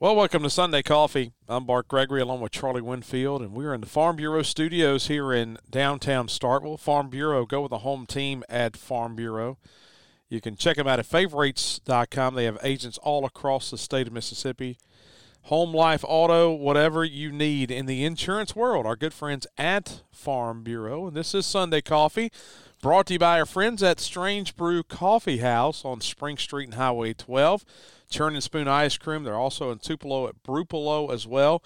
Well, welcome to Sunday Coffee. I'm Bart Gregory along with Charlie Winfield, and we're in the Farm Bureau studios here in downtown Starkville. Farm Bureau, go with the home team at Farm Bureau. You can check them out at favorites.com. They have agents all across the state of Mississippi. Home, life, auto, whatever you need in the insurance world. Our good friends at Farm Bureau. And this is Sunday Coffee, brought to you by our friends at Strange Brew Coffee House on Spring Street and Highway 12. Churn and Spoon Ice Cream. They're also in Tupelo at Brupelo as well.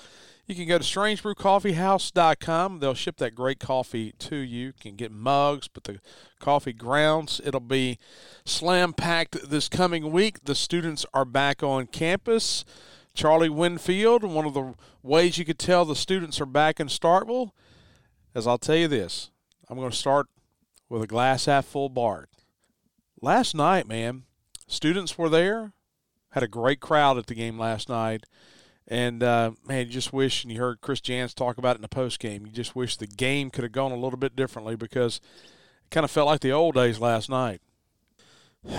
You can go to strangebrewcoffeehouse.com. They'll ship that great coffee to you. You can get mugs, but the coffee grounds, it'll be slam packed this coming week. The students are back on campus. Charlie Winfield, one of the ways you could tell the students are back in Starkville, as I'll tell you this, I'm going to start with a glass half full Bart. Last night, man, students were there had a great crowd at the game last night. And uh, man, you just wish, and you heard Chris Jans talk about it in the post game. You just wish the game could have gone a little bit differently because it kind of felt like the old days last night.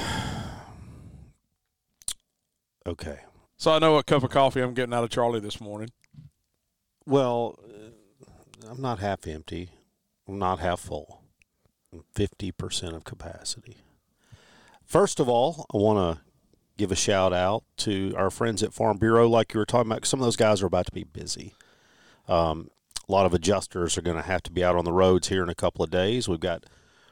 okay. So I know what cup of coffee I'm getting out of Charlie this morning. Well, uh, I'm not half empty. I'm not half full. I'm 50% of capacity. First of all, I want to give a shout out to our friends at Farm Bureau, like you were talking about. Some of those guys are about to be busy. Um, a lot of adjusters are going to have to be out on the roads here in a couple of days. We've got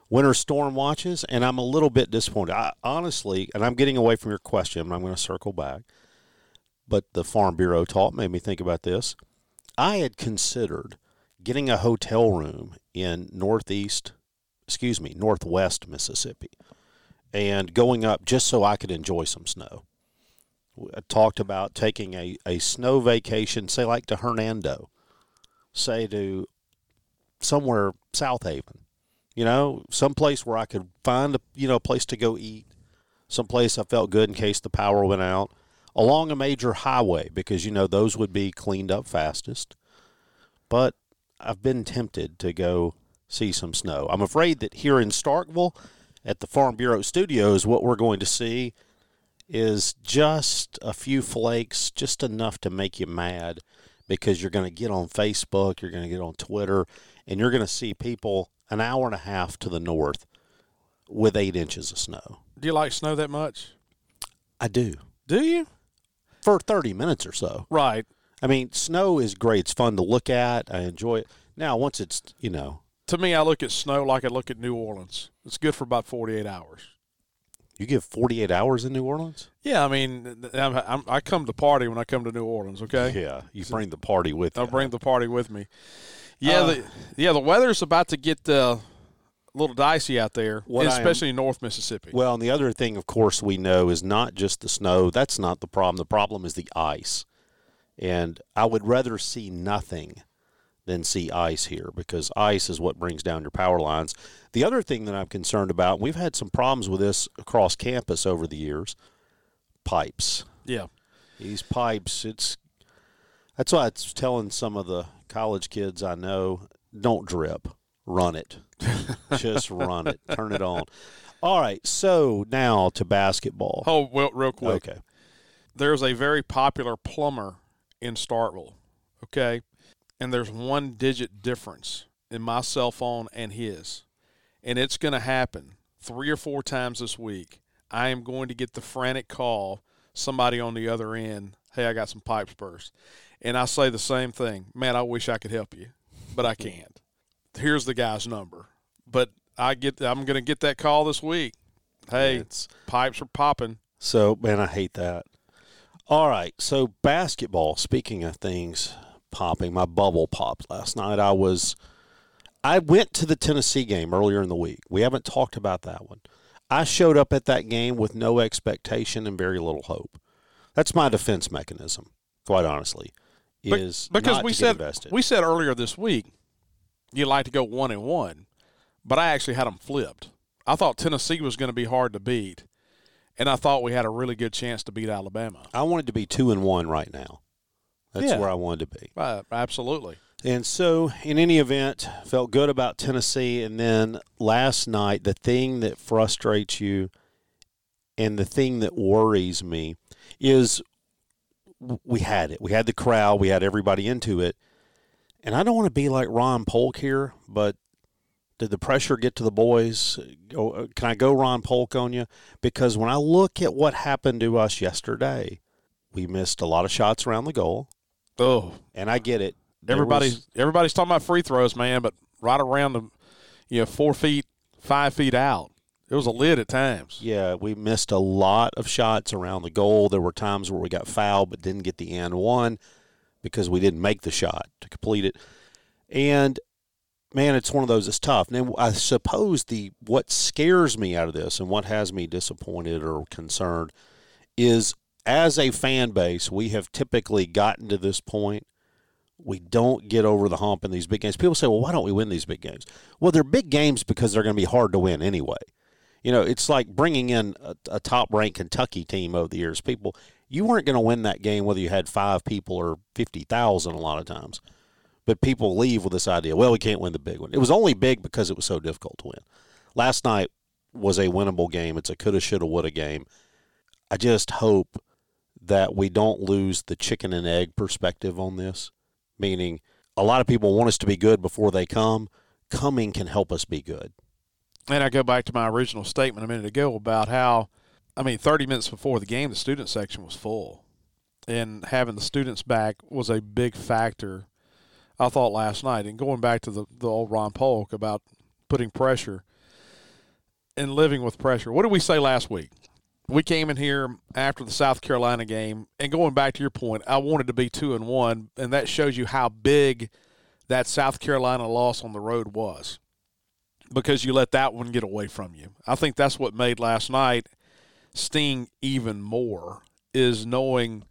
winter storm watches, and I'm a little bit disappointed. I, honestly, and I'm getting away from your question, I'm going to circle back. But the Farm Bureau talk made me think about this. I had considered getting a hotel room in northeast, excuse me, northwest Mississippi and going up just so I could enjoy some snow. I talked about taking a, a snow vacation, say like to Hernando, say to somewhere Southaven, you know, someplace where I could find a you know place to go eat, someplace I felt good in case the power went out, along a major highway because you know those would be cleaned up fastest. But I've been tempted to go see some snow. I'm afraid that here in Starkville at the Farm Bureau Studios, what we're going to see is just a few flakes, just enough to make you mad because you're going to get on Facebook, you're going to get on Twitter, and you're going to see people an hour and a half to the north with eight inches of snow. Do you like snow that much? I do. Do you? For 30 minutes or so. Right. I mean, snow is great. It's fun to look at. I enjoy it. Now, once it's, you know, to me, I look at snow like I look at New Orleans. It's good for about 48 hours. You give 48 hours in New Orleans? Yeah, I mean, I'm, I'm, i come to party when I come to New Orleans. Okay. Yeah, you bring the party with you. I bring the party with me. Yeah, uh, the yeah the weather's about to get uh, a little dicey out there, especially am, in North Mississippi. Well, and the other thing, of course, we know is not just the snow. That's not the problem. The problem is the ice, and I would rather see nothing than see ice here because ice is what brings down your power lines. The other thing that I'm concerned about, we've had some problems with this across campus over the years, pipes. Yeah. These pipes, it's that's why it's telling some of the college kids I know, don't drip, run it. Just run it. Turn it on. All right, so now to basketball. Oh, well, real quick. Okay. There's a very popular plumber in Starkville. Okay and there's one digit difference in my cell phone and his, and it's going to happen three or four times this week. I am going to get the frantic call, somebody on the other end, hey, I got some pipes burst. And I say the same thing, man, I wish I could help you, but I can't. Here's the guy's number. But I get I'm going to get that call this week. Hey, it's, pipes are popping. So, man, I hate that. All right, so basketball, speaking of things popping. My bubble popped last night. I was I went to the Tennessee game earlier in the week. We haven't talked about that one. I showed up at that game with no expectation and very little hope. That's my defense mechanism, quite honestly. is because not we said we said earlier this week you like to go one and one, but I actually had them flipped. I thought Tennessee was going to be hard to beat, and I thought we had a really good chance to beat Alabama. I wanted to be two and one right now. That's Yeah. where I wanted to be. Uh, absolutely. And so, in any event, felt good about Tennessee. And then last night, the thing that frustrates you and the thing that worries me is we had it. We had the crowd, we had everybody into it. And I don't want to be like Ron Polk here, but did the pressure get to the boys? Can I go Ron Polk on you? Because when I look at what happened to us yesterday, we missed a lot of shots around the goal. Oh, And I get it. There everybody's was- everybody's talking about free throws, man, but right around the, you know, four feet, five feet out, it was a lid at times. Yeah, we missed a lot of shots around the goal. There were times where we got fouled but didn't get the and one because we didn't make the shot to complete it. And man, it's one of those. It's tough. Now, I suppose the what scares me out of this and what has me disappointed or concerned is as a fan base, we have typically gotten to this point. We don't get over the hump in these big games. People say, "Well, why don't we win these big games?" Well, they're big games because they're going to be hard to win anyway. You know, it's like bringing in a, a top-ranked Kentucky team over the years. People, you weren't going to win that game whether you had five people or fifty thousand. A lot of times, but people leave with this idea: well, we can't win the big one. It was only big because it was so difficult to win. Last night was a winnable game. It's a coulda, shoulda, woulda game. I just hope that we don't lose the chicken and egg perspective on this. Meaning, a lot of people want us to be good before they come. Coming can help us be good. And I go back to my original statement a minute ago about how, I mean, 30 minutes before the game, the student section was full. And having the students back was a big factor, I thought, last night. And going back to the, the old Ron Polk about putting pressure and living with pressure. What did we say last week? We came in here after the South Carolina game, and going back to your point, I wanted to be two and one, and that shows you how big that South Carolina loss on the road was because you let that one get away from you. I think that's what made last night sting even more is knowing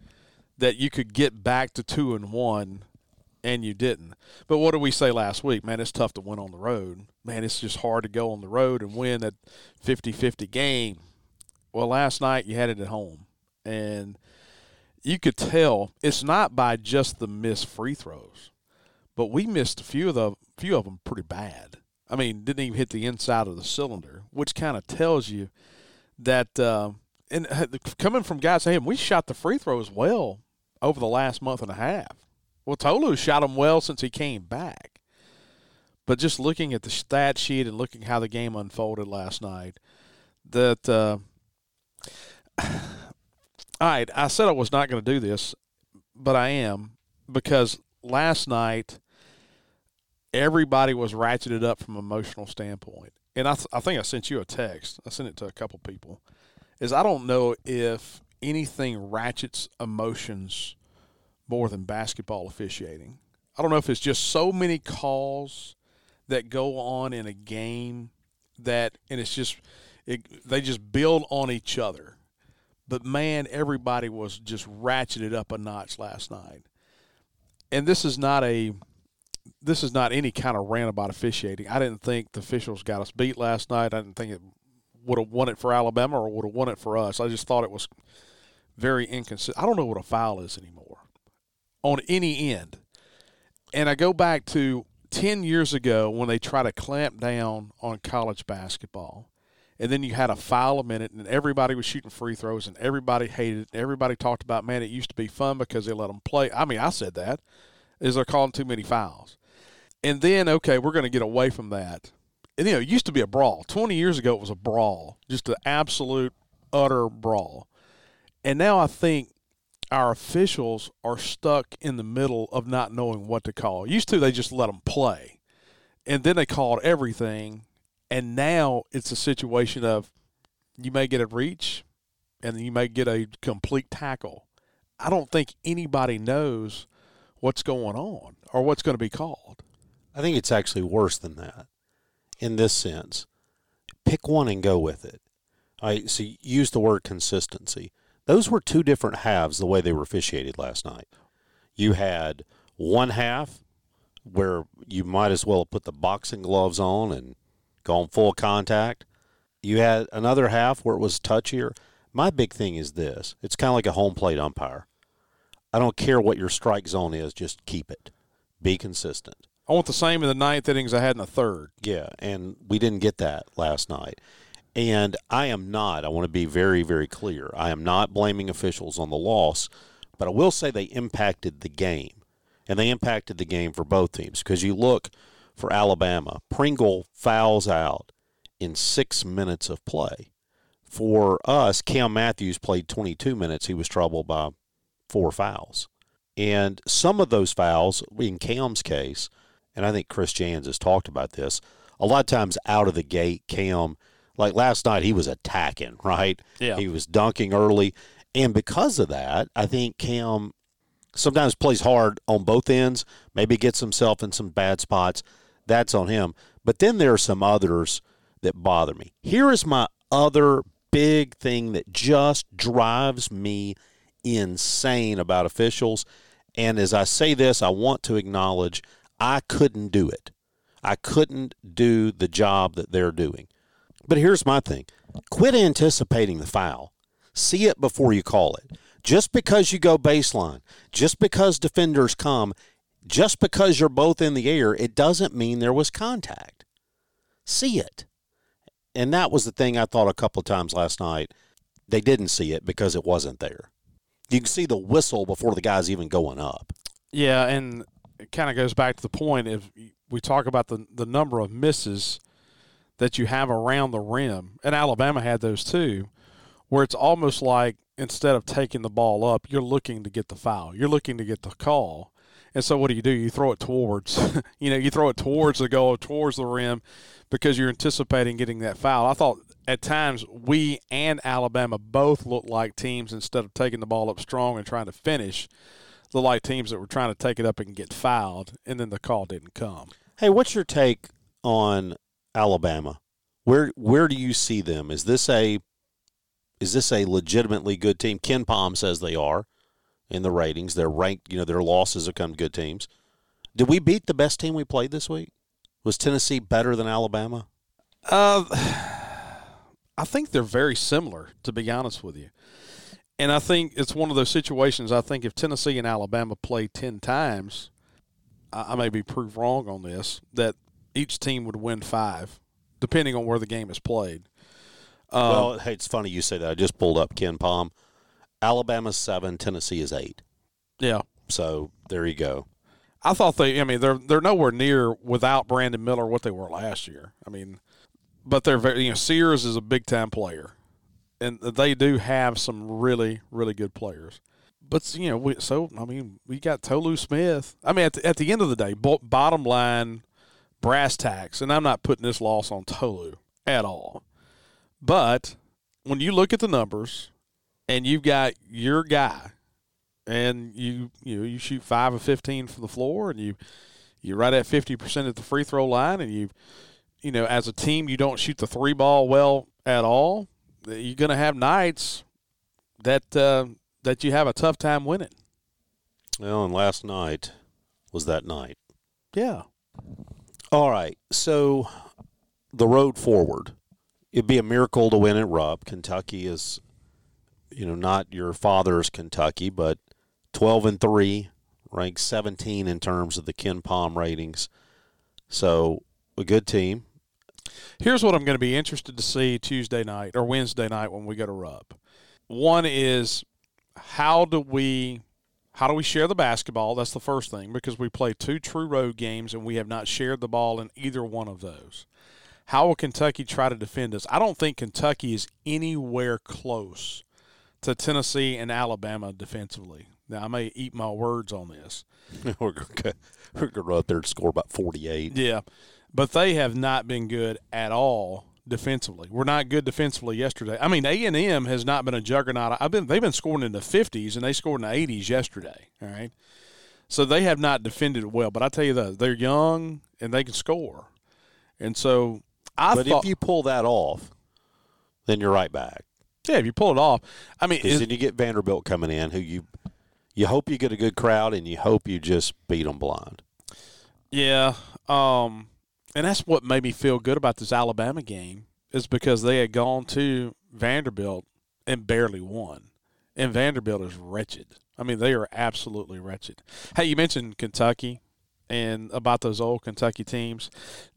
that you could get back to two and one and you didn't. But what did we say last week? Man, it's tough to win on the road. Man, it's just hard to go on the road and win that 50-50 game. Well, last night you had it at home and you could tell it's not by just the missed free throws, but we missed a few of the few of them pretty bad. I mean, didn't even hit the inside of the cylinder, which kind of tells you that. Uh, and uh, coming from guys saying we shot the free throws well over the last month and a half. Well, Tolu shot them well since he came back. But just looking at the stat sheet and looking how the game unfolded last night, that uh, all right, I said I was not going to do this, but I am because last night everybody was ratcheted up from an emotional standpoint. And I, th- I think I sent you a text. I sent it to a couple people. Is I don't know if anything ratchets emotions more than basketball officiating. I don't know if it's just so many calls that go on in a game that, and it's just, it, they just build on each other. But man, everybody was just ratcheted up a notch last night. And this is not a, this is not any kind of rant about officiating. I didn't think the officials got us beat last night. I didn't think it would have won it for Alabama or would have won it for us. I just thought it was very inconsistent. I don't know what a foul is anymore on any end. And I go back to 10 years ago when they try to clamp down on college basketball. And then you had a foul a minute, and everybody was shooting free throws, and everybody hated it. Everybody talked about, man, it used to be fun because they let them play. I mean, I said that. Is they're calling too many fouls. And then, okay, we're going to get away from that. And, you know, it used to be a brawl. 20 years ago, it was a brawl, just an absolute, utter brawl. And now I think our officials are stuck in the middle of not knowing what to call. Used to, they just let them play. And then they called everything. And now it's a situation of you may get a reach and you may get a complete tackle. I don't think anybody knows what's going on or what's going to be called. I think it's actually worse than that in this sense. Pick one and go with it. I so use the word consistency. Those were two different halves the way they were officiated last night. You had one half where you might as well put the boxing gloves on and gone full contact. You had another half where it was touchier. My big thing is this it's kind of like a home plate umpire. I don't care what your strike zone is, just keep it. Be consistent. I want the same in the ninth innings I had in the third. Yeah, and we didn't get that last night. And I am not, I want to be very, very clear. I am not blaming officials on the loss, but I will say they impacted the game. And they impacted the game for both teams because you look for Alabama, Pringle fouls out in six minutes of play. For us, Cam Matthews played 22 minutes. He was troubled by four fouls. And some of those fouls, in Cam's case, and I think Chris Jans has talked about this, a lot of times out of the gate, Cam, like last night, he was attacking, right? Yeah. He was dunking early. And because of that, I think Cam sometimes plays hard on both ends, maybe gets himself in some bad spots. That's on him. But then there are some others that bother me. Here is my other big thing that just drives me insane about officials. And as I say this, I want to acknowledge I couldn't do it. I couldn't do the job that they're doing. But here's my thing quit anticipating the foul, see it before you call it. Just because you go baseline, just because defenders come, just because you're both in the air, it doesn't mean there was contact. See it. And that was the thing I thought a couple times last night. They didn't see it because it wasn't there. You can see the whistle before the guy's even going up. Yeah, and it kind of goes back to the point if we talk about the the number of misses that you have around the rim, and Alabama had those too, where it's almost like instead of taking the ball up, you're looking to get the foul, you're looking to get the call, and so what do you do? You throw it towards, you know, you throw it towards the goal, towards the rim, because you're anticipating getting that foul. I thought at times we and Alabama both looked like teams instead of taking the ball up strong and trying to finish, looked like teams that were trying to take it up and get fouled, and then the call didn't come. Hey, what's your take on Alabama? Where where do you see them? Is this a is this a legitimately good team? KenPom says they are in the ratings. They're ranked, you know, their losses have come to good teams. Did we beat the best team we played this week? Was Tennessee better than Alabama? Uh, I think they're very similar, to be honest with you. And I think it's one of those situations. I think if Tennessee and Alabama play 10 times, I, I may be proved wrong on this, that each team would win five, depending on where the game is played. Um, well, hey, it's funny you say that. I just pulled up KenPom. Alabama's seven, Tennessee is eight. yeah. So there you go. I thought they. I mean, they're they're nowhere near without Brandon Miller what they were last year. I mean, but they're very. You know, Sears is a big time player, and they do have some really really good players. But you know, we, so I mean, we got Tolu Smith. I mean, at the, at the end of the day, bo- bottom line, brass tacks, and I'm not putting this loss on Tolu at all. But when you look at the numbers, and you've got your guy and you you know you shoot five of fifteen from the floor, and you you're right at fifty percent at the free throw line, and you you know as a team you don't shoot the three ball well at all. You're going to have nights that uh, that you have a tough time winning. Well, and last night was that night. Yeah, All right. So the road forward. It'd be a miracle to win at Rupp. Kentucky is, you know, not your father's Kentucky, but 12 and 3, ranked 17 in terms of the KenPom ratings. So a good team. Here's what I'm going to be interested to see Tuesday night or Wednesday night when we go to Rupp. One is how do we how do we share the basketball? That's the first thing because we play two true road games and we have not shared the ball in either one of those. How will Kentucky try to defend us? I don't think Kentucky is anywhere close to Tennessee and Alabama defensively. Now I may eat my words on this. we're going to run up there and score about 48. Yeah, but they have not been good at all defensively. We're not good defensively yesterday. I mean, A and M has not been a juggernaut. I've been they've been scoring in the fifties and they scored in the eighties yesterday. All right, so they have not defended well. But I tell you that they're young and they can score, and so I but thought, if you pull that off, then you're right back. Yeah, if you pull it off, I mean, is- then you get Vanderbilt coming in, who you You hope you get a good crowd, and you hope you just beat them blind. Yeah, um, and that's what made me feel good about this Alabama game is because they had gone to Vanderbilt and barely won, and Vanderbilt is wretched. I mean, they are absolutely wretched. Hey, you mentioned Kentucky and about those old Kentucky teams.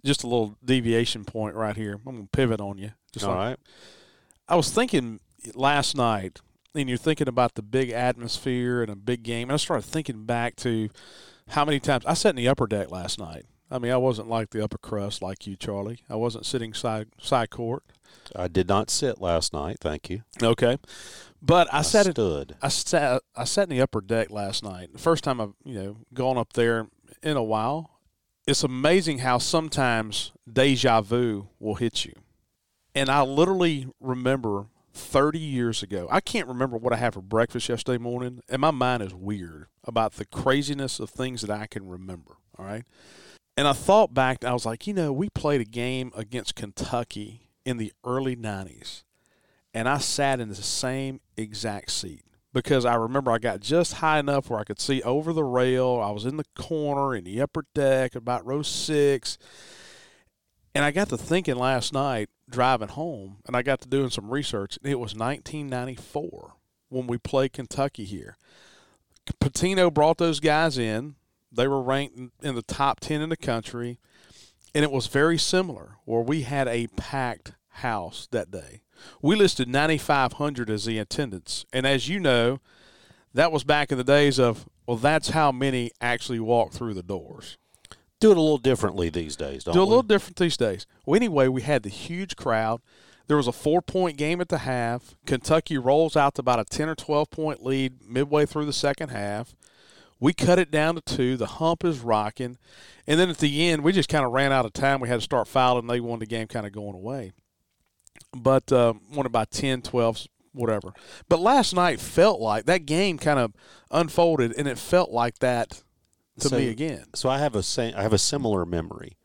Just a little deviation point right here. I'm going to pivot on you. Just All like, right. I was thinking last night, and you're thinking about the big atmosphere and a big game. And I started thinking back to how many times I sat in the upper deck last night. I mean, I wasn't like the upper crust like you, Charlie. I wasn't sitting side side court. I did not sit last night. Thank you. Okay, but I, I sat it. stood. I sat I sat in the upper deck last night. The first time I've you know gone up there in a while. It's amazing how sometimes deja vu will hit you. And I literally remember 30 years ago. I can't remember what I had for breakfast yesterday morning, and my mind is weird about the craziness of things that I can remember. All right. And I thought back, I was like, you know, we played a game against Kentucky in the early 90s, and I sat in the same exact seat because I remember I got just high enough where I could see over the rail. I was in the corner in the upper deck, about row six. And I got to thinking last night driving home, and I got to doing some research. It was 1994 when we played Kentucky here. Pitino brought those guys in. They were ranked in the top 10 in the country. And it was very similar, where we had a packed house that day. We listed 9,500 as the attendance. And as you know, that was back in the days of, well, that's how many actually walked through the doors. Do it a little differently these days, don't Do a we? little different these days. Well, anyway, we had the huge crowd. There was a four point game at the half. Kentucky rolls out to about a 10 or 12 point lead midway through the second half. We cut it down to two. The hump is rocking. And then at the end, we just kind of ran out of time. We had to start fouling. They won the game kind of going away. But uh, won it by 10, 12, whatever. But last night felt like that game kind of unfolded, and it felt like that to So- me again. So I have a sa- I have a similar memory,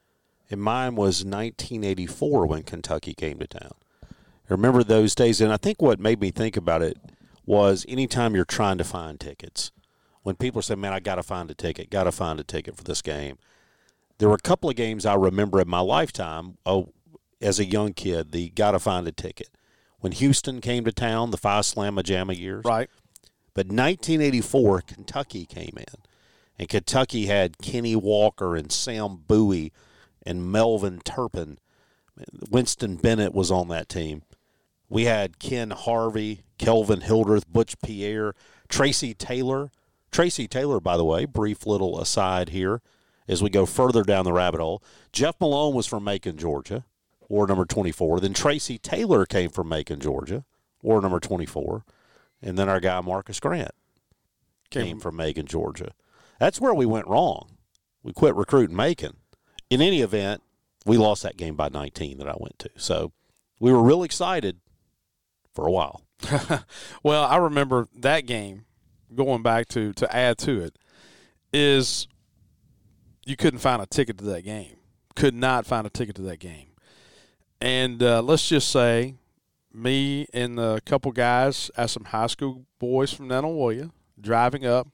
and mine was 1984 when Kentucky came to town. I remember those days, and I think what made me think about it was anytime you're trying to find tickets, when people say, "Man, I got to find a ticket, got to find a ticket for this game." There were a couple of games I remember in my lifetime. Oh, as a young kid, the got to find a ticket. When Houston came to town, the five slamma jamma years, Right. but 1984, Kentucky came in, and Kentucky had Kenny Walker and Sam Bowie and Melvin Turpin. Winston Bennett was on that team. We had Ken Harvey, Kelvin Hildreth, Butch Pierre, Tracy Taylor. Tracy Taylor, by the way, brief little aside here as we go further down the rabbit hole. Jeff Malone was from Macon, Georgia, ward number 24. Then Tracy Taylor came from Macon, Georgia, ward number 24. And then our guy Marcus Grant Came came from Macon, Georgia. That's where we went wrong. We quit recruiting Macon. In any event, we lost that game by 19 that I went to. So we were real excited for a while. well, I remember that game going back to to add to it is you couldn't find a ticket to that game. Could not find a ticket to that game. And uh, let's just say me and a couple guys as some high school boys from Nanih Waiya driving up,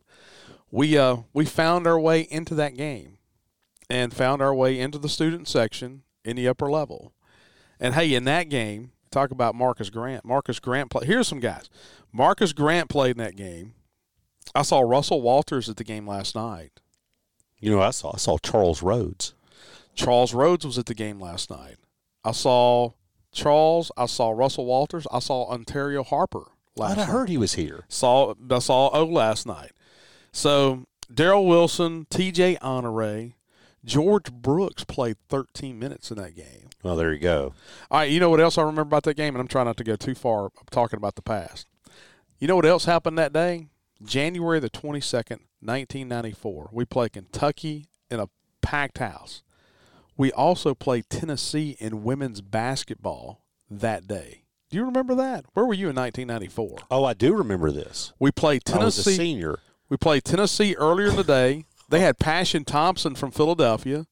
we uh we found our way into that game and found our way into the student section in the upper level. And hey, in that game, talk about Marcus Grant. Marcus Grant play. Here's some guys. Marcus Grant played in that game. I saw Russell Walters at the game last night. You know, I saw I saw Charles Rhodes. Charles Rhodes was at the game last night. I saw Charles. I saw Russell Walters. I saw Ontario Harper last I'd night. have heard he was here. Saw I saw O last night. So Daryl Wilson, T.J. Honore, George Brooks played 13 minutes in that game. Well, there you go. All right, you know what else I remember about that game, and I'm trying not to go too far talking about the past. You know what else happened that day? January the 22nd, 1994. We played Kentucky in a packed house. We also played Tennessee in women's basketball that day. Do you remember that? Where were you in 1994? Oh, I do remember this. We played Tennessee. I was a Tennessee. senior. We played Tennessee earlier in the day. They had Pashen Thompson from Philadelphia,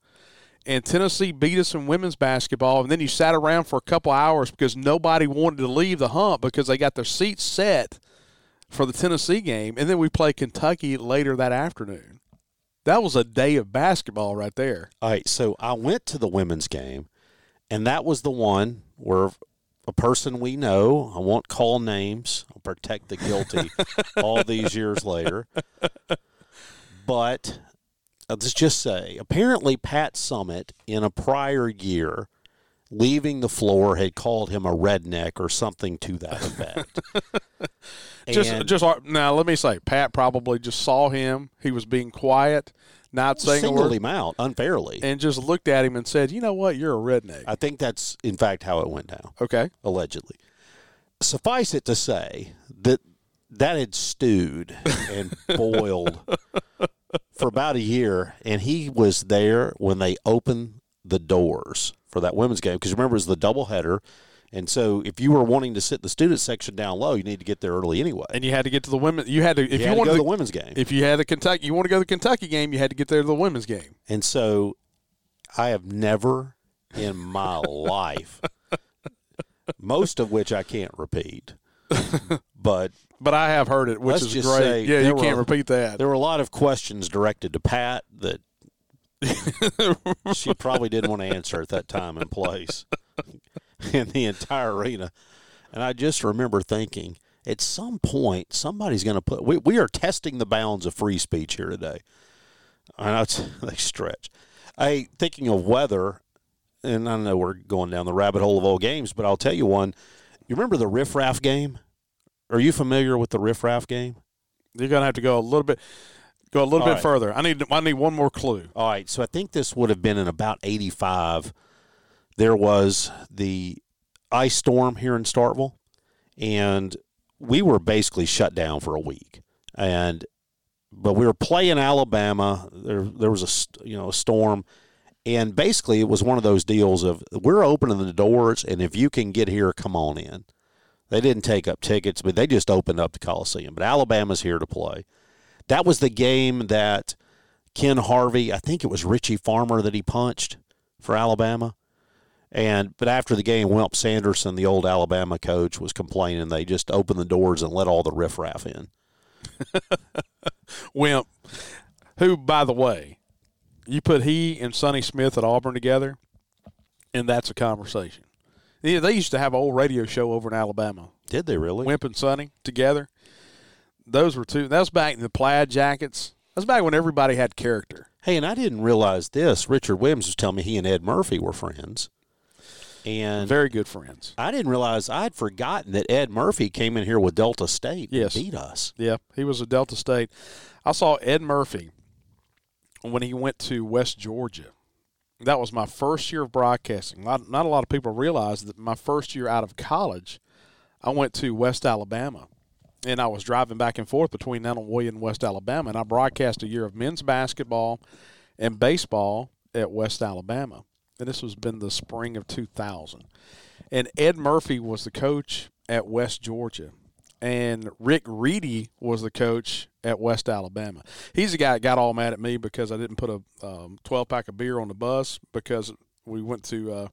and Tennessee beat us in women's basketball. And then you sat around for a couple hours because nobody wanted to leave the hump because they got their seats set for the Tennessee game, and then we play Kentucky later that afternoon. That was a day of basketball right there. All right, so I went to the women's game, and that was the one where a person we know, I won't call names, I'll protect the guilty all these years later. But let's just say, apparently, Pat Summitt in a prior year, leaving the floor, had called him a redneck or something to that effect. Just, And- just uh, now, let me say, Pat probably just saw him. He was being quiet, not saying a word, him out unfairly. and just looked at him and said, "You know what? You're a redneck." I think that's, in fact, how it went down. okay. allegedly. Suffice it to say that that had stewed and boiled for about a year, and he was there when they opened the doors for that women's game. Because remember, it was the doubleheader, and so if you were wanting to sit the student section down low, you need to get there early anyway. And you had to get to the women. You had to if you you, had to go to the women's game, if you had a Kentucky, you want to go to the Kentucky game, you had to get there to the women's game. and so I have never in my life, most of which I can't repeat, but But I have heard it, which Let's is just great. say yeah, you can't were- repeat that. There were a lot of questions directed to Pat that she probably didn't want to answer at that time and place in the entire arena. And I just remember thinking, at some point, somebody's going to put. We, we are testing the bounds of free speech here today. I know it's they stretch. I thinking of weather, and I know we're going down the rabbit hole of old games, but I'll tell you one. You remember the Riff Raff game? Are you familiar with the Riff Raff game? You're gonna have to go a little bit, go a little All bit right. further. I need I need one more clue. All right, so I think this would have been in about 85. There was the ice storm here in Starkville, and we were basically shut down for a week. And but we were playing Alabama. There there was a you know a storm, and basically it was one of those deals of we're opening the doors, and if you can get here, come on in. They didn't take up tickets, but they just opened up the Coliseum. But Alabama's here to play. That was the game that Ken Harvey, I think it was Richie Farmer that he punched for Alabama. And but after the game, Wimp Sanderson, the old Alabama coach, was complaining they just opened the doors and let all the riffraff in. Wimp, who by the way, you put he and Sonny Smith at Auburn together, and that's a conversation. Yeah, they used to have an old radio show over in Alabama. Did they really? Wimp and Sonny together. Those were two. That was back in the plaid jackets. That was back when everybody had character. Hey, and I didn't realize this. Richard Williams was telling me he and Ed Murphy were friends. And Very good friends. I didn't realize I'd forgotten that Ed Murphy came in here with Delta State Yes. and beat us. Yeah, he was a Delta State. I saw Ed Murphy when he went to West Georgia. That was my first year of broadcasting. Not, not a lot of people realize that my first year out of college, I went to West Alabama. And I was driving back and forth between Annaway and West Alabama. And I broadcast a year of men's basketball and baseball at West Alabama. And this was been the spring of 2000. And Ed Murphy was the coach at West Georgia and Rick Reedy was the coach at West Alabama. He's the guy that got all mad at me because I didn't put a um, 12 pack of beer on the bus because we went to uh,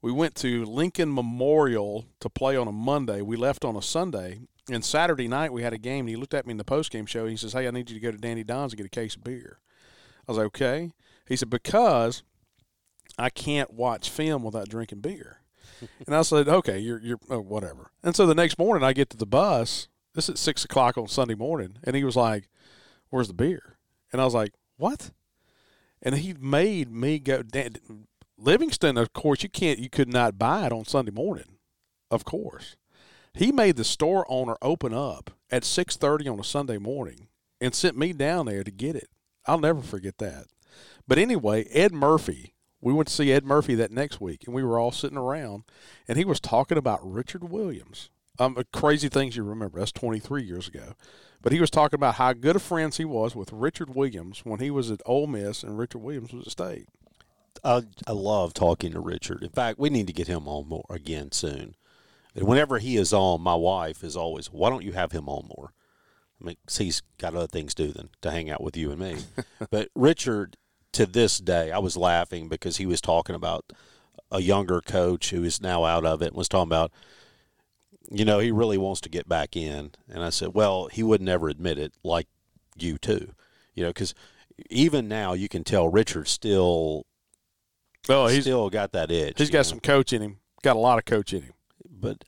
we went to Lincoln Memorial to play on a Monday. We left on a Sunday, and Saturday night we had a game. And he looked at me in the post game show. He says, "Hey, I need you to go to Danny Don's and get a case of beer." I was like, "Okay." He said, "Because I can't watch film without drinking beer." And I said, okay, you're, you're oh, whatever. And so the next morning I get to the bus. This is six o'clock on Sunday morning. And he was like, where's the beer? And I was like, what? And he made me go. Livingston, of course, you can't, you could not buy it on Sunday morning. Of course. He made the store owner open up at 6:30 on a Sunday morning and sent me down there to get it. I'll never forget that. But anyway, Ed Murphy, we went to see Ed Murphy that next week, and we were all sitting around, and he was talking about Richard Williams. Um, crazy things you remember. That's 23 years ago. But he was talking about how good of friends he was with Richard Williams when he was at Ole Miss and Richard Williams was at State. I, I love talking to Richard. In fact, we need to get him on more again soon. And whenever he is on, my wife is always, "Why don't you have him on more?" I mean, he's got other things to do than to hang out with you and me. but Richard, to this day, I was laughing because he was talking about a younger coach who is now out of it. and Was talking about you know, he really wants to get back in. And I said, well, he would never admit it like you too, you know, because even now you can tell Richard still, Oh, he's still got that edge. He's got know. some coach in him. Got a lot of coach in him. but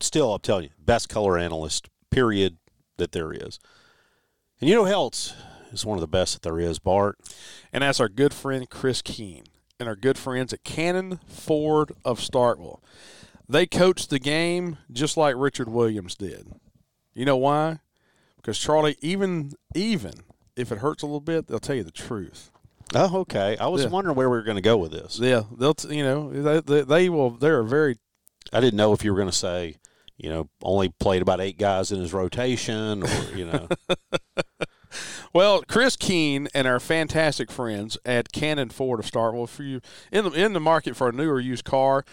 still, I'm telling you, best color analyst, period, that there is. And you know else is one of the best that there is, Bart? And that's our good friend Chris Keene and our good friends at Cannon Ford of Starkville. They coached the game just like Richard Williams did. You know why? Because Charlie, even even if it hurts a little bit, they'll tell you the truth. Oh, okay. I was Yeah. wondering where we were going to go with this. Yeah, they'll t- you know they, they, they will. They're very I didn't know if you were going to say, you know, only played about eight guys in his rotation, or you know. Well, Chris Keene and our fantastic friends at Cannon Ford of Starkville, if you in the in the market for a new or used car,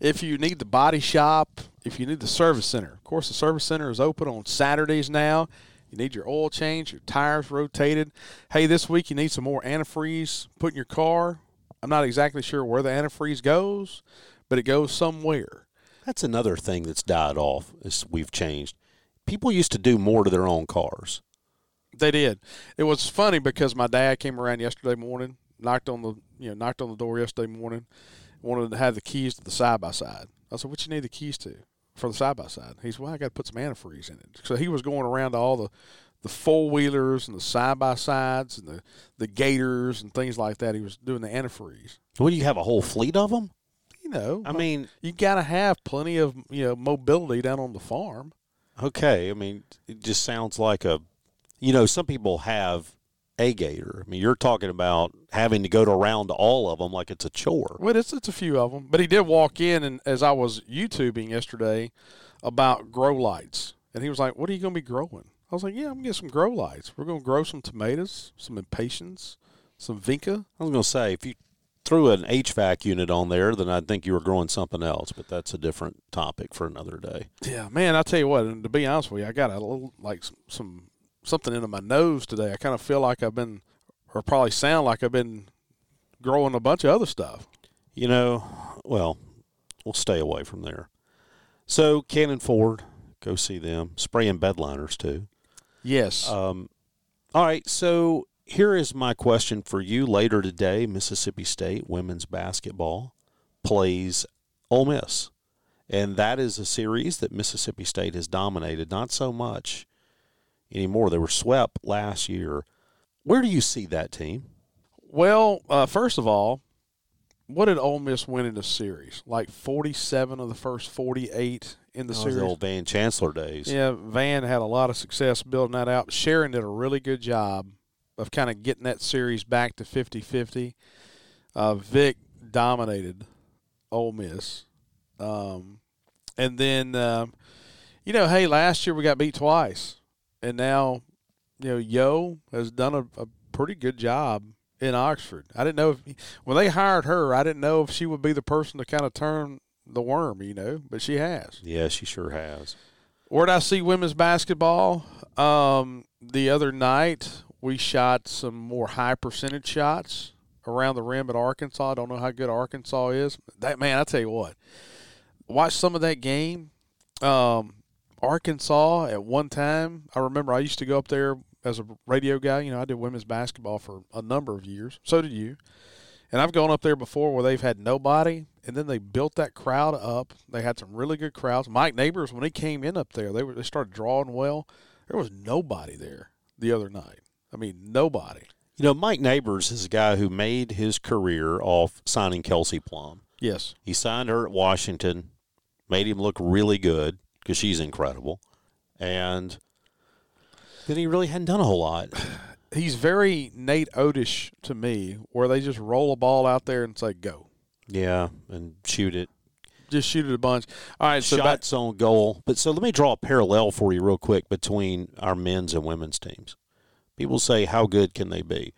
if you need the body shop, if you need the service center, of course the service center is open on Saturdays now. You need your oil change, your tires rotated. Hey, this week you need some more antifreeze put in your car. I'm not exactly sure where the antifreeze goes, but it goes somewhere. That's another thing that's died off. Is we've changed. People used to do more to their own cars. They did. It was funny because my dad came around yesterday morning, knocked on the you know knocked on the door yesterday morning, wanted to have the keys to the side by side. I said, "What you need the keys to for the side by side?" He said, "Well, I got to put some antifreeze in it." So he was going around to all the the four wheelers and the side by sides and the the gators and things like that. He was doing the antifreeze. Well, you have a whole fleet of them? You know, I mean, you got to have plenty of you know mobility down on the farm. okay. I mean, it just sounds like a, you know, some people have a gator. I mean, you're talking about having to go to around to all of them like it's a chore. Well, it's it's a few of them, but he did walk in, and as I was YouTubing yesterday about grow lights, and he was like, "What are you going to be growing?" I was like, "Yeah, I'm gonna get some grow lights. We're going to grow some tomatoes, some impatiens, some vinca." I was going to say, if you threw an HVAC unit on there, then I'd think you were growing something else, but that's a different topic for another day. Yeah, man, I tell you what, and to be honest with you, I got a little like some, some something into my nose today. I kind of feel like I've been, or probably sound like I've been growing a bunch of other stuff. You know, well, we'll stay away from there. So, Cannon Ford, go see them. Spraying bedliners, too. Yes. Um, all right, so here is my question for you. Later today, Mississippi State women's basketball plays Ole Miss, and that is a series that Mississippi State has dominated. Not so much anymore. They were swept last year. Where do you see that team? Well, uh, first of all, what did Ole Miss win in the series? Like forty-seven of the first forty-eight in the Oh, series. the old Van Chancellor days. Yeah, Van had a lot of success building that out. Sharon did a really good job of kind of getting that series back to 50-50. Uh, Vic dominated Ole Miss, um, and then um, you know, hey, last year we got beat twice, and now you know Yo has done a, a pretty good job in Oxford. I didn't know if when they hired her, I didn't know if she would be the person to kind of turn the worm, you know, but she has. Yeah, she sure has. Where'd I see women's basketball? Um, the other night we shot some more high percentage shots around the rim at Arkansas. I don't know how good Arkansas is. That man, I tell you what, watch some of that game. Um, Arkansas at one time, I remember I used to go up there as a radio guy. You know, I did women's basketball for a number of years. So did you. And I've gone up there before where they've had nobody, and then they built that crowd up. They had some really good crowds. Mike Neighbors, when he came in up there, they were they started drawing well. There was nobody there the other night. I mean, nobody. You know, Mike Neighbors is a guy who made his career off signing Kelsey Plum. Yes. He signed her at Washington, made him look really good because she's incredible. And then he really hadn't done a whole lot. He's very Nate Oats-ish to me, where they just roll a ball out there and say go, Yeah, and shoot it. just shoot it a bunch. All right, so back, Shots on goal. But so let me draw a parallel for you real quick between our men's and women's teams. People say, how good can they be?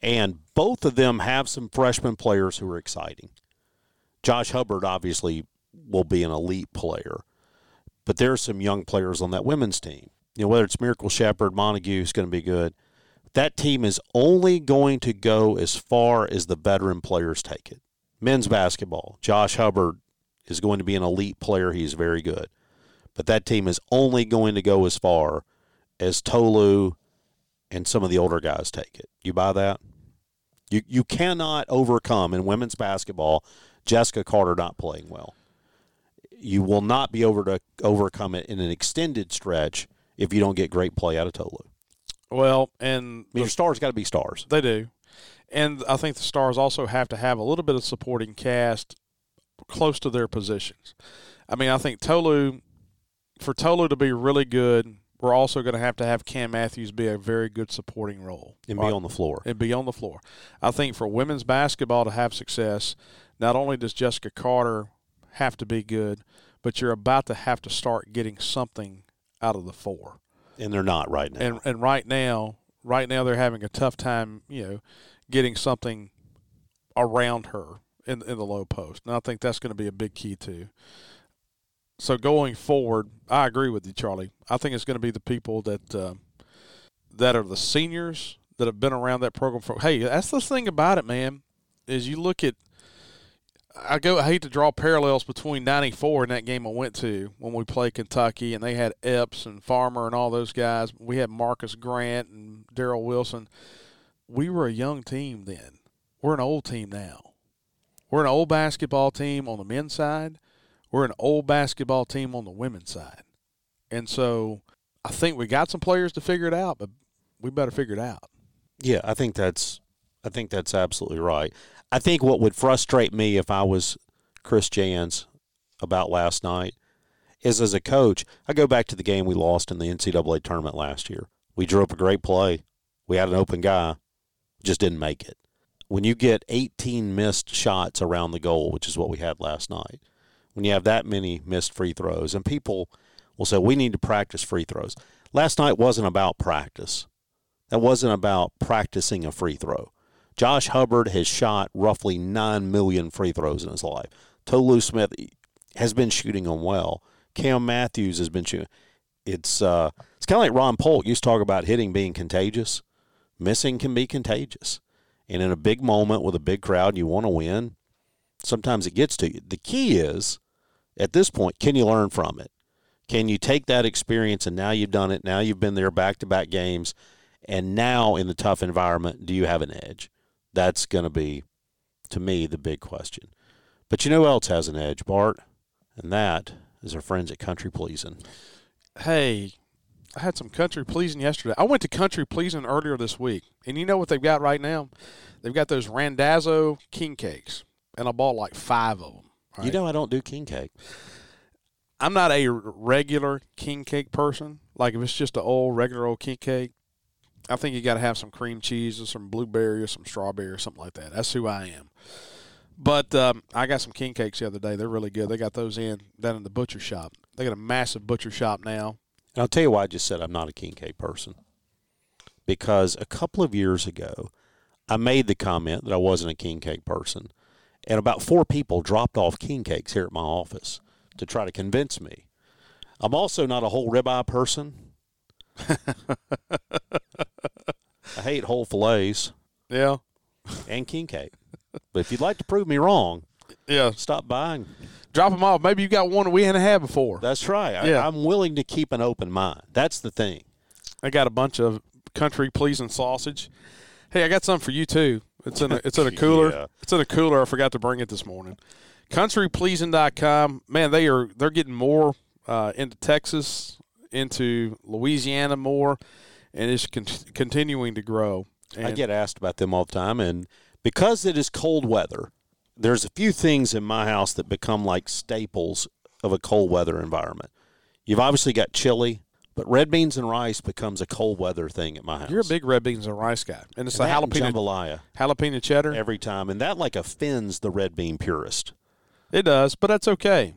And both of them have some freshman players who are exciting. Josh Hubbard obviously will be an elite player, but there are some young players on that women's team. You know, whether it's Mjracle Sheppard, Montague is going to be good. That team is only going to go as far as the veteran players take it. Men's basketball, Josh Hubbard is going to be an elite player. He's very good. but that team is only going to go as far as Tolu and some of the older guys take it. You buy that? You you cannot overcome in women's basketball Jessica Carter not playing well. You will not be able to overcome it in an extended stretch if you don't get great play out of Tolu. Well, and I mean, your stars got to be stars. They do. And I think the Stars also have to have a little bit of supporting cast close to their positions. I mean, I think Tolu, for Tolu to be really good, we're also going to have to have Cam Matthews be a very good supporting role And be Right. on the floor. and be on the floor. I think for women's basketball to have success, not only does Jessica Carter have to be good, but you're about to have to start getting something out of the four. And they're not right now. And and right now, right now they're having a tough time, you know, getting something around her in in the low post. And I think that's going to be a big key too. So going forward, I agree with you, Charlie. I think it's going to be the people that uh, that are the seniors that have been around that program for. Hey, that's the thing about it, man. Is you look at I go. I hate to draw parallels between '94 and that game I went to when we played Kentucky, and they had Epps and Farmer and all those guys. We had Marcus Grant and Darryl Wilson. We were a young team then. We're an old team now. We're an old basketball team on the men's side. We're an old basketball team on the women's side, and so I think we got some players to figure it out, but we better figure it out. Yeah, I think that's I think that's absolutely right. I think what would frustrate me if I was Chris Jans about last night is as a coach, I go back to the game we lost in the NCAA tournament last year. We drew up a great play. We had an open guy, just didn't make it. When you get 18 missed shots around the goal, which is what we had last night, when you have that many missed free throws, and people will say, we need to practice free throws. Last night wasn't about practice. That wasn't about practicing a free throw. Josh Hubbard has shot roughly 9 million free throws in his life. Tolu Smith has been shooting them well. Cam Matthews has been shooting. It's uh, it's kind of like Ron Polk used to talk about hitting being contagious. Missing can be contagious. And in a big moment with a big crowd you want to win, sometimes it gets to you. The key is, at this point, can you learn from it? Can you take that experience and now you've done it, now you've been there back to back games, and now in the tough environment, do you have an edge? That's going to be, to me, the big question. But you know who else has an edge, Bart? And that is our friends at Country Pleasing. Hey, I had some country pleasing yesterday. I went to country pleasing earlier this week, and you know what they've got right now? They've got those Randazzo king cakes, and I bought like five of them. You know I don't do king cake. I'm not a regular king cake person. Like if it's just an old regular old king cake, I think you got to have some cream cheese or some blueberry or some strawberry or something like that. That's who I am. But um, I got some king cakes the other day. They're really good. They got those in down in the butcher shop. They got a massive butcher shop now. And I'll tell you why I just said I'm not a king cake person. Because a couple of years ago, I made the comment that I wasn't a king cake person. And about four people dropped off king cakes here at my office to try to convince me. I'm also not a whole ribeye person. I hate whole fillets Yeah, and king cake. But if you'd like to prove me wrong, yeah. stop buying. Drop them off. Maybe you got one we hadn't had before. That's right. I, Yeah. I'm willing to keep an open mind. That's the thing. I got a bunch of country pleasing sausage. Hey, I got some for you too. It's in a it's in a cooler. Yeah. It's in a cooler. I forgot to bring it this morning. Countrypleasing.com. Man, they are they're getting more uh, into Texas, into Louisiana more, and it's con- continuing to grow. And I get asked about them all the time, and because it is cold weather, there's a few things in my house that become like staples of a cold weather environment. You've obviously got chili, but red beans and rice becomes a cold weather thing at my house. you're a big red beans and rice guy, and it's And the jalapeno jambalaya jalapeno cheddar. every time, and that like offends the red bean purist. It does, but that's okay.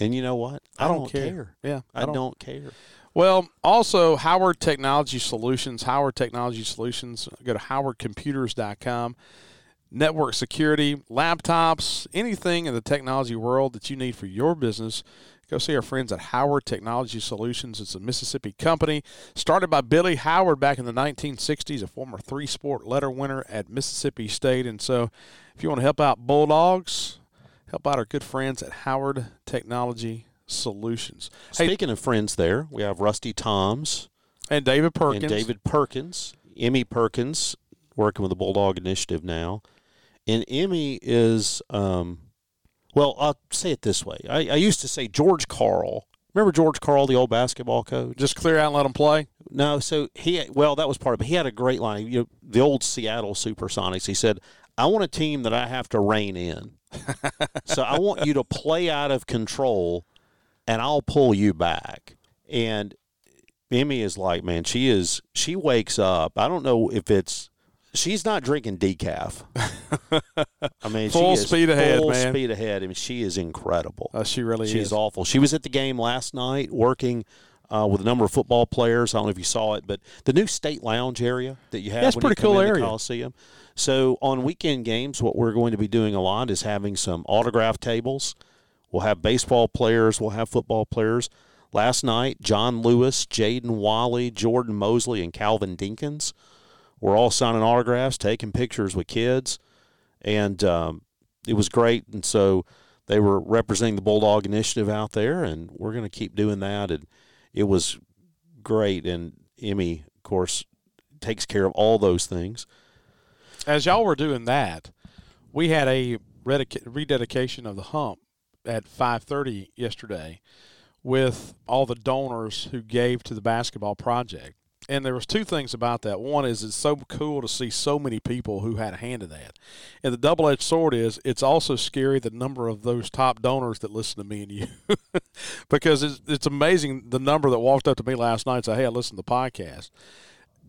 And you know what? I don't care. Yeah, I, I don't, don't- care. Well, also Howard Technology Solutions, Howard Technology Solutions, go to howardcomputers.com. Network security, laptops, anything in the technology world that you need for your business, go see our friends at Howard Technology Solutions. It's a Mississippi company started by Billy Howard back in the 1960s, a former three sport letter winner at Mississippi State. And so, if you want to help out Bulldogs, help out our good friends at Howard Technology solutions. Hey, Speaking of friends, there we have Rusty Toms and David Perkins. and David Perkins, Emmy Perkins, working with the Bulldog Initiative now, and Emmy is, um, well, I'll say it this way. I, I used to say George Karl. Remember George Karl, the old basketball coach? Just clear out and let them play. No, so he well, that was part of it. He had a great line. You know, the old Seattle Supersonics. He said, "I want a team that I have to rein in. so I want you to play out of control, and I'll pull you back." And Emmy is like, man, she is. She wakes up. I don't know if it's. She's not drinking decaf. I mean, Full she is speed ahead, full man. Speed ahead. I mean, she is incredible. Uh, she really is. She's is. awful. She was at the game last night working uh, with a number of football players. I don't know if you saw it, but the new state lounge area that you have. That's pretty cool area. Coliseum. So on weekend games, what we're going to be doing a lot is having some autograph tables. We'll have baseball players. We'll have football players. Last night, John Lewis, Jaden Walley, Jordan Mosley, and Calvin Dinkins were all signing autographs, taking pictures with kids, and um, it was great. And so they were representing the Bulldog Initiative out there, and we're going to keep doing that. And it was great. And Emmy, of course, takes care of all those things. As y'all were doing that, we had a rededication of the hump at 5:30 yesterday with all the donors who gave to the basketball project. And there was two things about that. One is it's so cool to see so many people who had a hand in that. And the double-edged sword is it's also scary the number of those top donors that listen to me and you, because it's it's amazing the number that walked up to me last night and said, "Hey, I listened to the podcast,"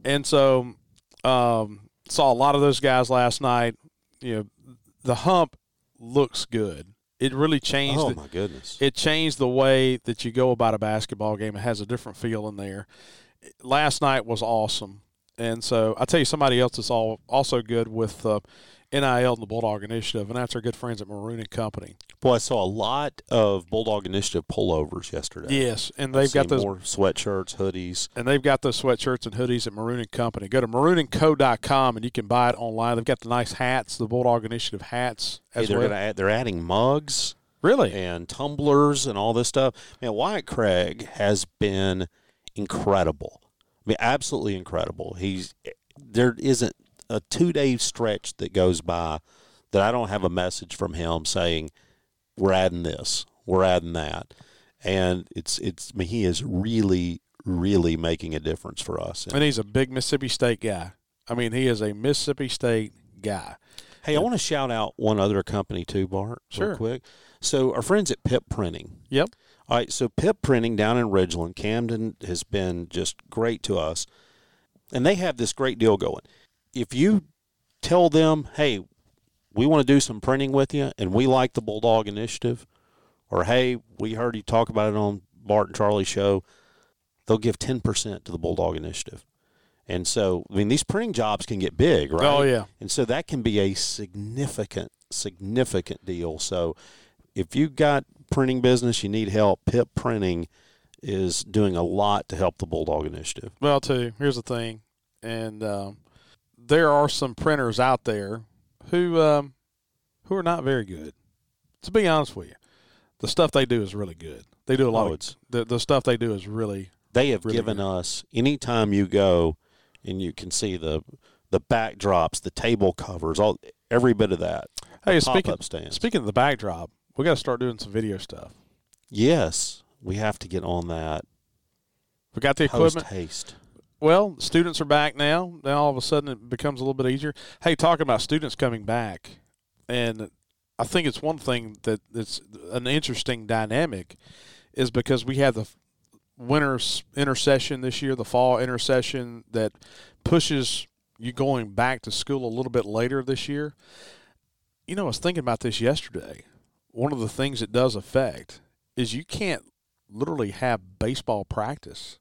and so um, saw a lot of those guys last night. You know, the hump looks good. It really changed. Oh my goodness! it changed the way that you go about a basketball game. It has a different feel in there. Last night was awesome, and so I tell you somebody else is all also good with uh, NIL and the Bulldog Initiative, and that's our good friends at Maroon and Company. Boy, I saw a lot of Bulldog Initiative pullovers yesterday. Yes, and I've they've got seen those more sweatshirts, hoodies. and they've got those sweatshirts and hoodies at Maroon and Company. Go to maroonandco.com and you can buy it online. They've got the nice hats, the Bulldog Initiative hats Hey, they're well. add, they're adding mugs really? and tumblers and all this stuff. Man, Wyatt Craig has been incredible. I mean, absolutely incredible. He's there isn't a two day stretch that goes by that I don't have a message from him saying we're adding this, we're adding that, and it's it's. I mean, he is really really making a difference for us. And he's a big Mississippi State guy. I mean, he is a Mississippi State guy. Hey, I want to shout out one other company too, Bart, Sure. real quick. So our friends at Pip Printing. Yep. All right, so Pip Printing down in Ridgeland, Camden has been just great to us. And they have this great deal going. If you tell them, hey, we want to do some printing with you and we like the Bulldog Initiative, or hey, we heard you talk about it on Bart and Charlie's show, they'll give 10% to the Bulldog Initiative. And so, I mean, these printing jobs can get big, right? Oh, yeah. And so that can be a significant, significant deal. So if you've got printing business, you need help, Pip Printing is doing a lot to help the Bulldog Initiative. Well, too, here's the thing, and um, there are some printers out there who um, who are not very good. To be honest with you, the stuff they do is really good. They do a lot Oh, of the the stuff they do is really They have Really given good. us anytime you go and you can see the the backdrops, the table covers, all every bit of that. Hey, speaking stands. speaking of the backdrop, we got to start doing some video stuff. yes, we have to get on that We got the post equipment. haste. Well, students are back now. Now all of a sudden it becomes a little bit easier. Hey, talking about students coming back, and I think it's one thing that that's an interesting dynamic is because we have the winter's intersession this year, the fall intersession that pushes you going back to school a little bit later this year. You know, I was thinking about this yesterday. One of the things it does affect is you can't literally have baseball practice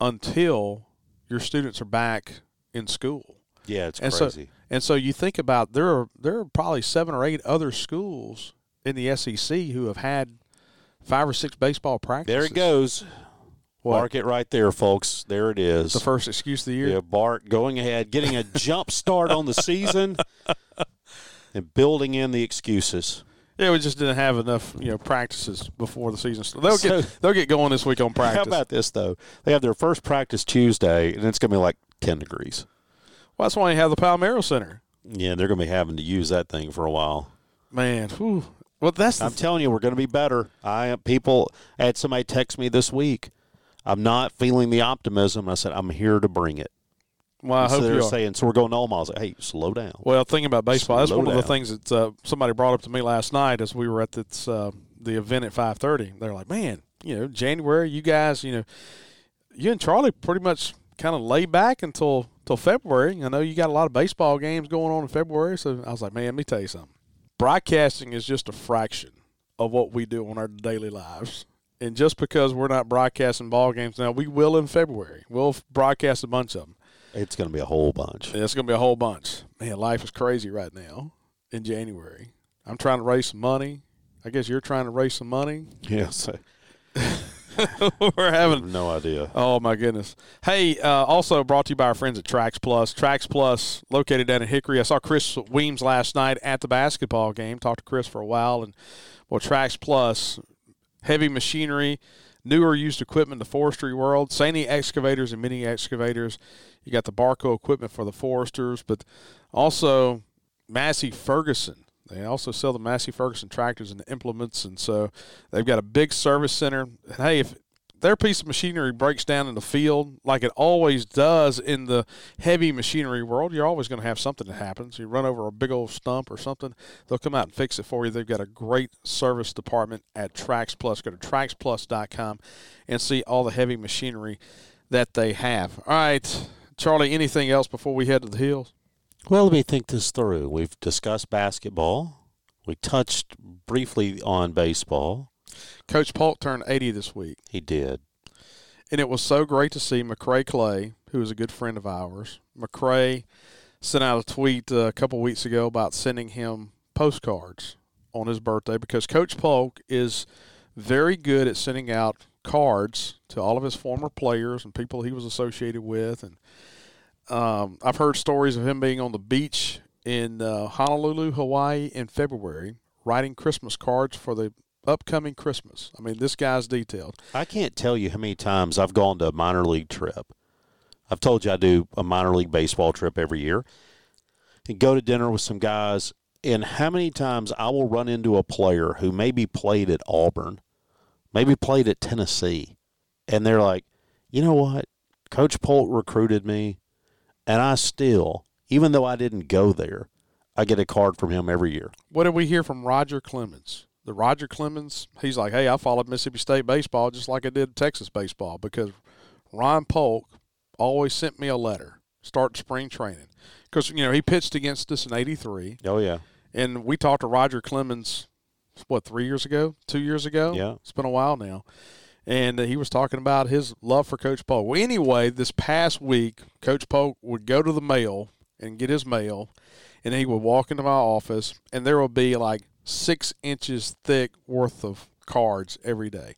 until your students are back in school. Yeah, it's And so- crazy. And so you think about there are there are probably seven or eight other schools in the SEC who have had five or six baseball practices. there it goes. What? Mark it right there, folks. There it is. The first excuse of the year. Yeah, Bart going ahead, getting a jump start on the season, and building in the excuses. Yeah, we just didn't have enough, you know, practices before the season. started. They'll So- get they'll get going this week on practice. How about this though? They have their first practice Tuesday, and it's going to be like ten degrees. well, that's why you have the Palmeiro Center. Yeah, they're going to be having to use that thing for a while. Man, whew. well, that's I'm telling you, we're going to be better. I people I had somebody text me this week. I'm not feeling the optimism. I said I'm here to bring it. Well, I And so hope they're you are. saying so. We're going to Omaha. I was like, hey, slow down. Well, thinking about baseball, that's Slow one of the things that uh, somebody brought up to me last night as we were at this, uh, the event at five thirty. They're like, "Man, you know, January, you guys, you know, you and Charlie pretty much kind of lay back until till February. I know you got a lot of baseball games going on in February, so I was like, man, let me tell you something. Broadcasting is just a fraction of what we do on our daily lives." And just because we're not broadcasting ball games now, we will in February. We'll broadcast a bunch of them. It's going to be a whole bunch. It's going to be a whole bunch. Man, life is crazy right now in January. I'm trying to raise some money. I guess you're trying to raise some money. Yes, We're having. no idea. Oh my goodness! Hey, uh, also brought to you by our friends at Trax Plus. Trax Plus, located down in Hickory. I saw Chris Weems last night at the basketball game. Talked to Chris for a while, and well, Trax Plus, heavy machinery, newer used equipment, in the forestry world, Sany excavators and mini excavators. You got the Barko equipment for the foresters, but also Massey Ferguson. They also sell the Massey Ferguson tractors and implements, and so they've got a big service center. And hey, if their piece of machinery breaks down in the field like it always does in the heavy machinery world, you're always going to have something that happens. You run over a big old stump or something, they'll come out and fix it for you. They've got a great service department at Trax Plus. Go to traxplus.com and see all the heavy machinery that they have. All right, Charlie, anything else before we head to the hills? Well, let me think this through. We've discussed basketball. We touched briefly on baseball. Coach Polk turned 80 this week. He did. And it was so great to see McCray Clay, who is a good friend of ours. McCray sent out a tweet uh, a couple weeks ago about sending him postcards on his birthday because Coach Polk is very good at sending out cards to all of his former players and people he was associated with. And um, I've heard stories of him being on the beach in uh, Honolulu, Hawaii in February, writing Christmas cards for the upcoming Christmas. I mean, this guy's detailed. I can't tell you how many times I've gone to a minor league trip. I've told you I do a minor league baseball trip every year and go to dinner with some guys. And how many times I will run into a player who maybe played at Auburn, maybe played at Tennessee, and they're like, you know what? Coach Polk recruited me, and I still, even though I didn't go there, I get a card from him every year. What did we hear from Roger Clemens? The Roger Clemens, he's like, hey, I followed Mississippi State baseball just like I did Texas baseball because Ron Polk always sent me a letter, start spring training. Because, you know, he pitched against us in 83, Oh, yeah. and we talked to Roger Clemens, what, three years ago, two years ago? Yeah. It's been a while now. And uh, he was talking about his love for Coach Polk. Well, anyway, this past week, Coach Polk would go to the mail and get his mail, and he would walk into my office, and there would be like six inches thick worth of cards every day.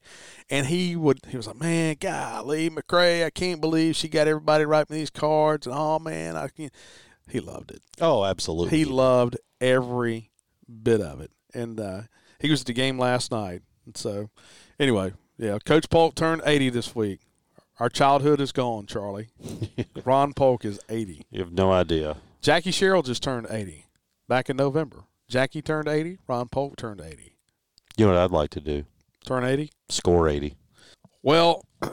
And he would, he was like, man, golly, McCray, I can't believe she got everybody writing these cards. And oh, man, I can't. He loved it. Oh, absolutely. He loved every bit of it. And uh, he was at the game last night. And so, anyway, yeah, Coach Polk turned 80 this week. Our childhood is gone, Charlie. Ron Polk is 80. you have no idea. Jackie Sherrill just turned 80 back in November. Jackie turned 80. Ron Polk turned 80. You know what I'd like to do? Turn 80? Score 80. Well,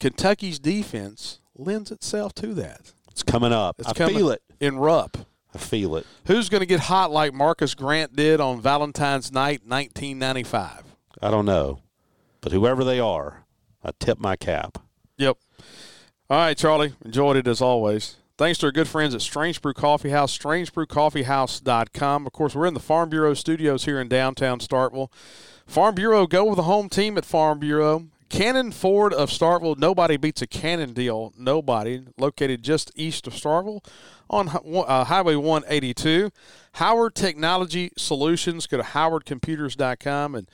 Kentucky's defense lends itself to that. It's coming up. It's I coming feel it. in Rupp. I feel it. Who's going to get hot like Marcus Grant did on Valentine's night, 1995? I don't know. But whoever they are, I tip my cap. Yep. All right, Charlie. Enjoyed it as always. Thanks to our good friends at Strange Brew Coffee House, strangebrewcoffeehouse.com. Of course, we're in the Farm Bureau studios here in downtown Starkville. Farm Bureau, go with the home team at Farm Bureau. Cannon Ford of Starkville, nobody beats a Cannon deal. Nobody. Located just east of Starkville on uh, Highway 182. Howard Technology Solutions, go to howardcomputers.com and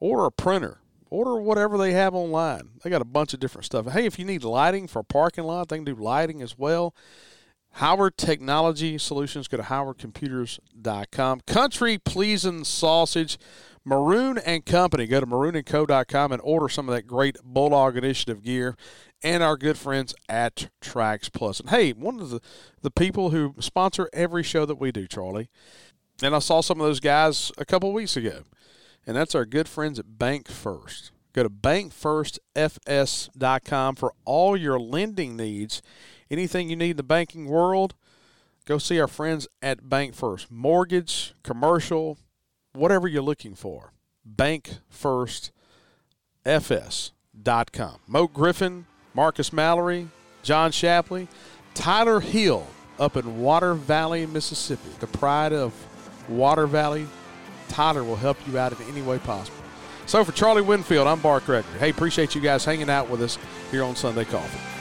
order a printer order whatever they have online. They got a bunch of different stuff. Hey, if you need lighting for a parking lot, they can do lighting as well. Howard Technology Solutions. Go to howardcomputers.com. Country Pleasing Sausage. Maroon and Company. Go to maroonandco.com and order some of that great Bulldog Initiative gear and our good friends at Trax Plus. And hey, one of the, the people who sponsor every show that we do, Charlie, and I saw some of those guys a couple weeks ago, and that's our good friends at Bank First. Go to bankfirstfs.com for all your lending needs. Anything you need in the banking world, go see our friends at Bank First. Mortgage, commercial, whatever you're looking for. BankFirstFS.com. Mo Griffin, Marcus Mallory, John Shapley, Tyler Hill up in Water Valley, Mississippi, the pride of Water Valley. Tyler will help you out in any way possible. So for Charlie Winfield, I'm Bart Gregory. Hey, appreciate you guys hanging out with us here on Sunday Coffee.